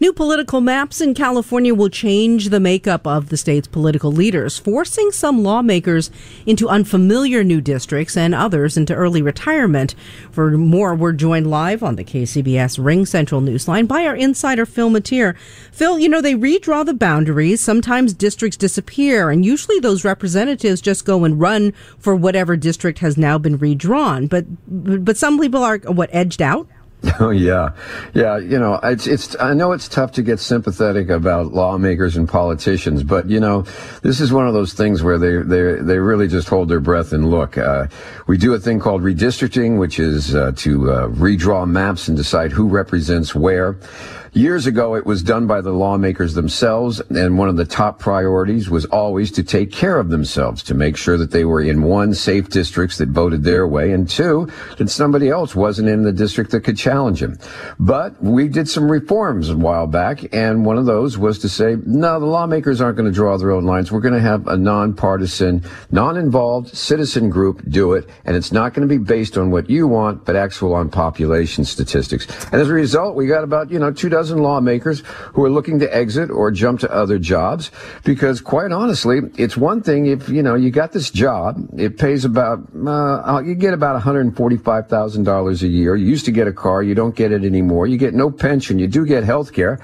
New political maps in California will change the makeup of the state's political leaders, forcing some lawmakers into unfamiliar new districts and others into early retirement. For more, we're joined live on the KCBS Ring Central Newsline by our insider Phil Matier. Phil, you know, they redraw the boundaries. Sometimes districts disappear, and usually those representatives just go and run for whatever district has now been redrawn. But, but some people are, what, edged out? Oh yeah, yeah. You know, it's it's. I know it's tough to get sympathetic about lawmakers and politicians, but you know, this is one of those things where they they they really just hold their breath and look. Uh, we do a thing called redistricting, which is uh, to uh, redraw maps and decide who represents where. Years ago, it was done by the lawmakers themselves, and one of the top priorities was always to take care of themselves, to make sure that they were in one, safe districts that voted their way, and two, that somebody else wasn't in the district that could challenge him. But we did some reforms a while back, and one of those was to say, no, the lawmakers aren't going to draw their own lines. We're going to have a nonpartisan, non-involved citizen group do it, and it's not going to be based on what you want, but actual on population statistics. And as a result, we got about, you know, two dozen lawmakers who are looking to exit or jump to other jobs because quite honestly, it's one thing if, you know, you got this job, it pays about, uh, you get about $145,000 a year. You used to get a car. You don't get it anymore. You get no pension. You do get health care.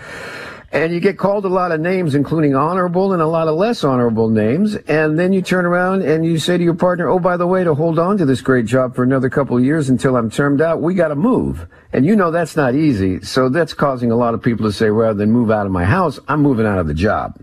And you get called a lot of names, including honorable and a lot of less honorable names. And then you turn around and you say to your partner, Oh, by the way, to hold on to this great job for another couple of years until I'm termed out, we got to move. And you know that's not easy. So that's causing a lot of people to say, rather than move out of my house, I'm moving out of the job.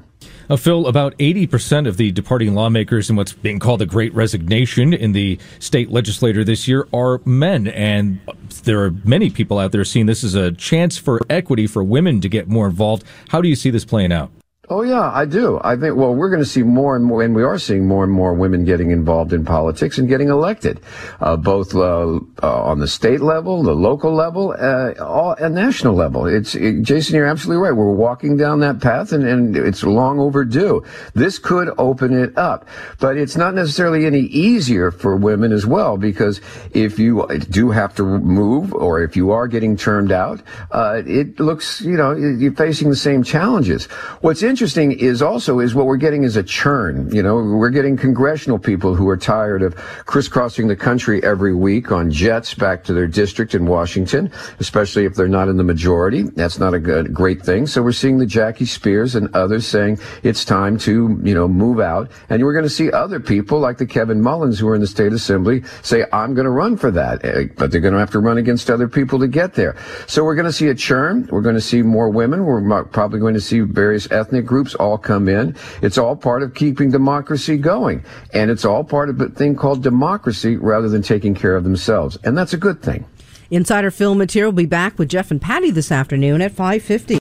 Uh, Phil, about 80% of the departing lawmakers in what's being called the great resignation in the state legislature this year are men. And there are many people out there seeing this as a chance for equity for women to get more involved. How do you see this playing out? Oh yeah, I do. I think well, we're going to see more and more, and we are seeing more and more women getting involved in politics and getting elected, uh, both uh, uh, on the state level, the local level, uh, all, and national level. It's it, Jason, you're absolutely right. We're walking down that path, and, and it's long overdue. This could open it up, but it's not necessarily any easier for women as well because if you do have to move, or if you are getting turned out, uh, it looks you know you're facing the same challenges. What's interesting interesting is also is what we're getting is a churn. You know, we're getting congressional people who are tired of crisscrossing the country every week on jets back to their district in Washington, especially if they're not in the majority. That's not a good, great thing. So we're seeing the Jackie Speiers and others saying it's time to, you know, move out. And we're going to see other people like the Kevin Mullins who are in the state assembly say, I'm going to run for that. Eh, but they're going to have to run against other people to get there. So we're going to see a churn. We're going to see more women. We're probably going to see various ethnic groups all come in. It's all part of keeping democracy going. And it's all part of a thing called democracy rather than taking care of themselves. And that's a good thing. Insider Phil Matier will be back with Jeff and Patty this afternoon at 550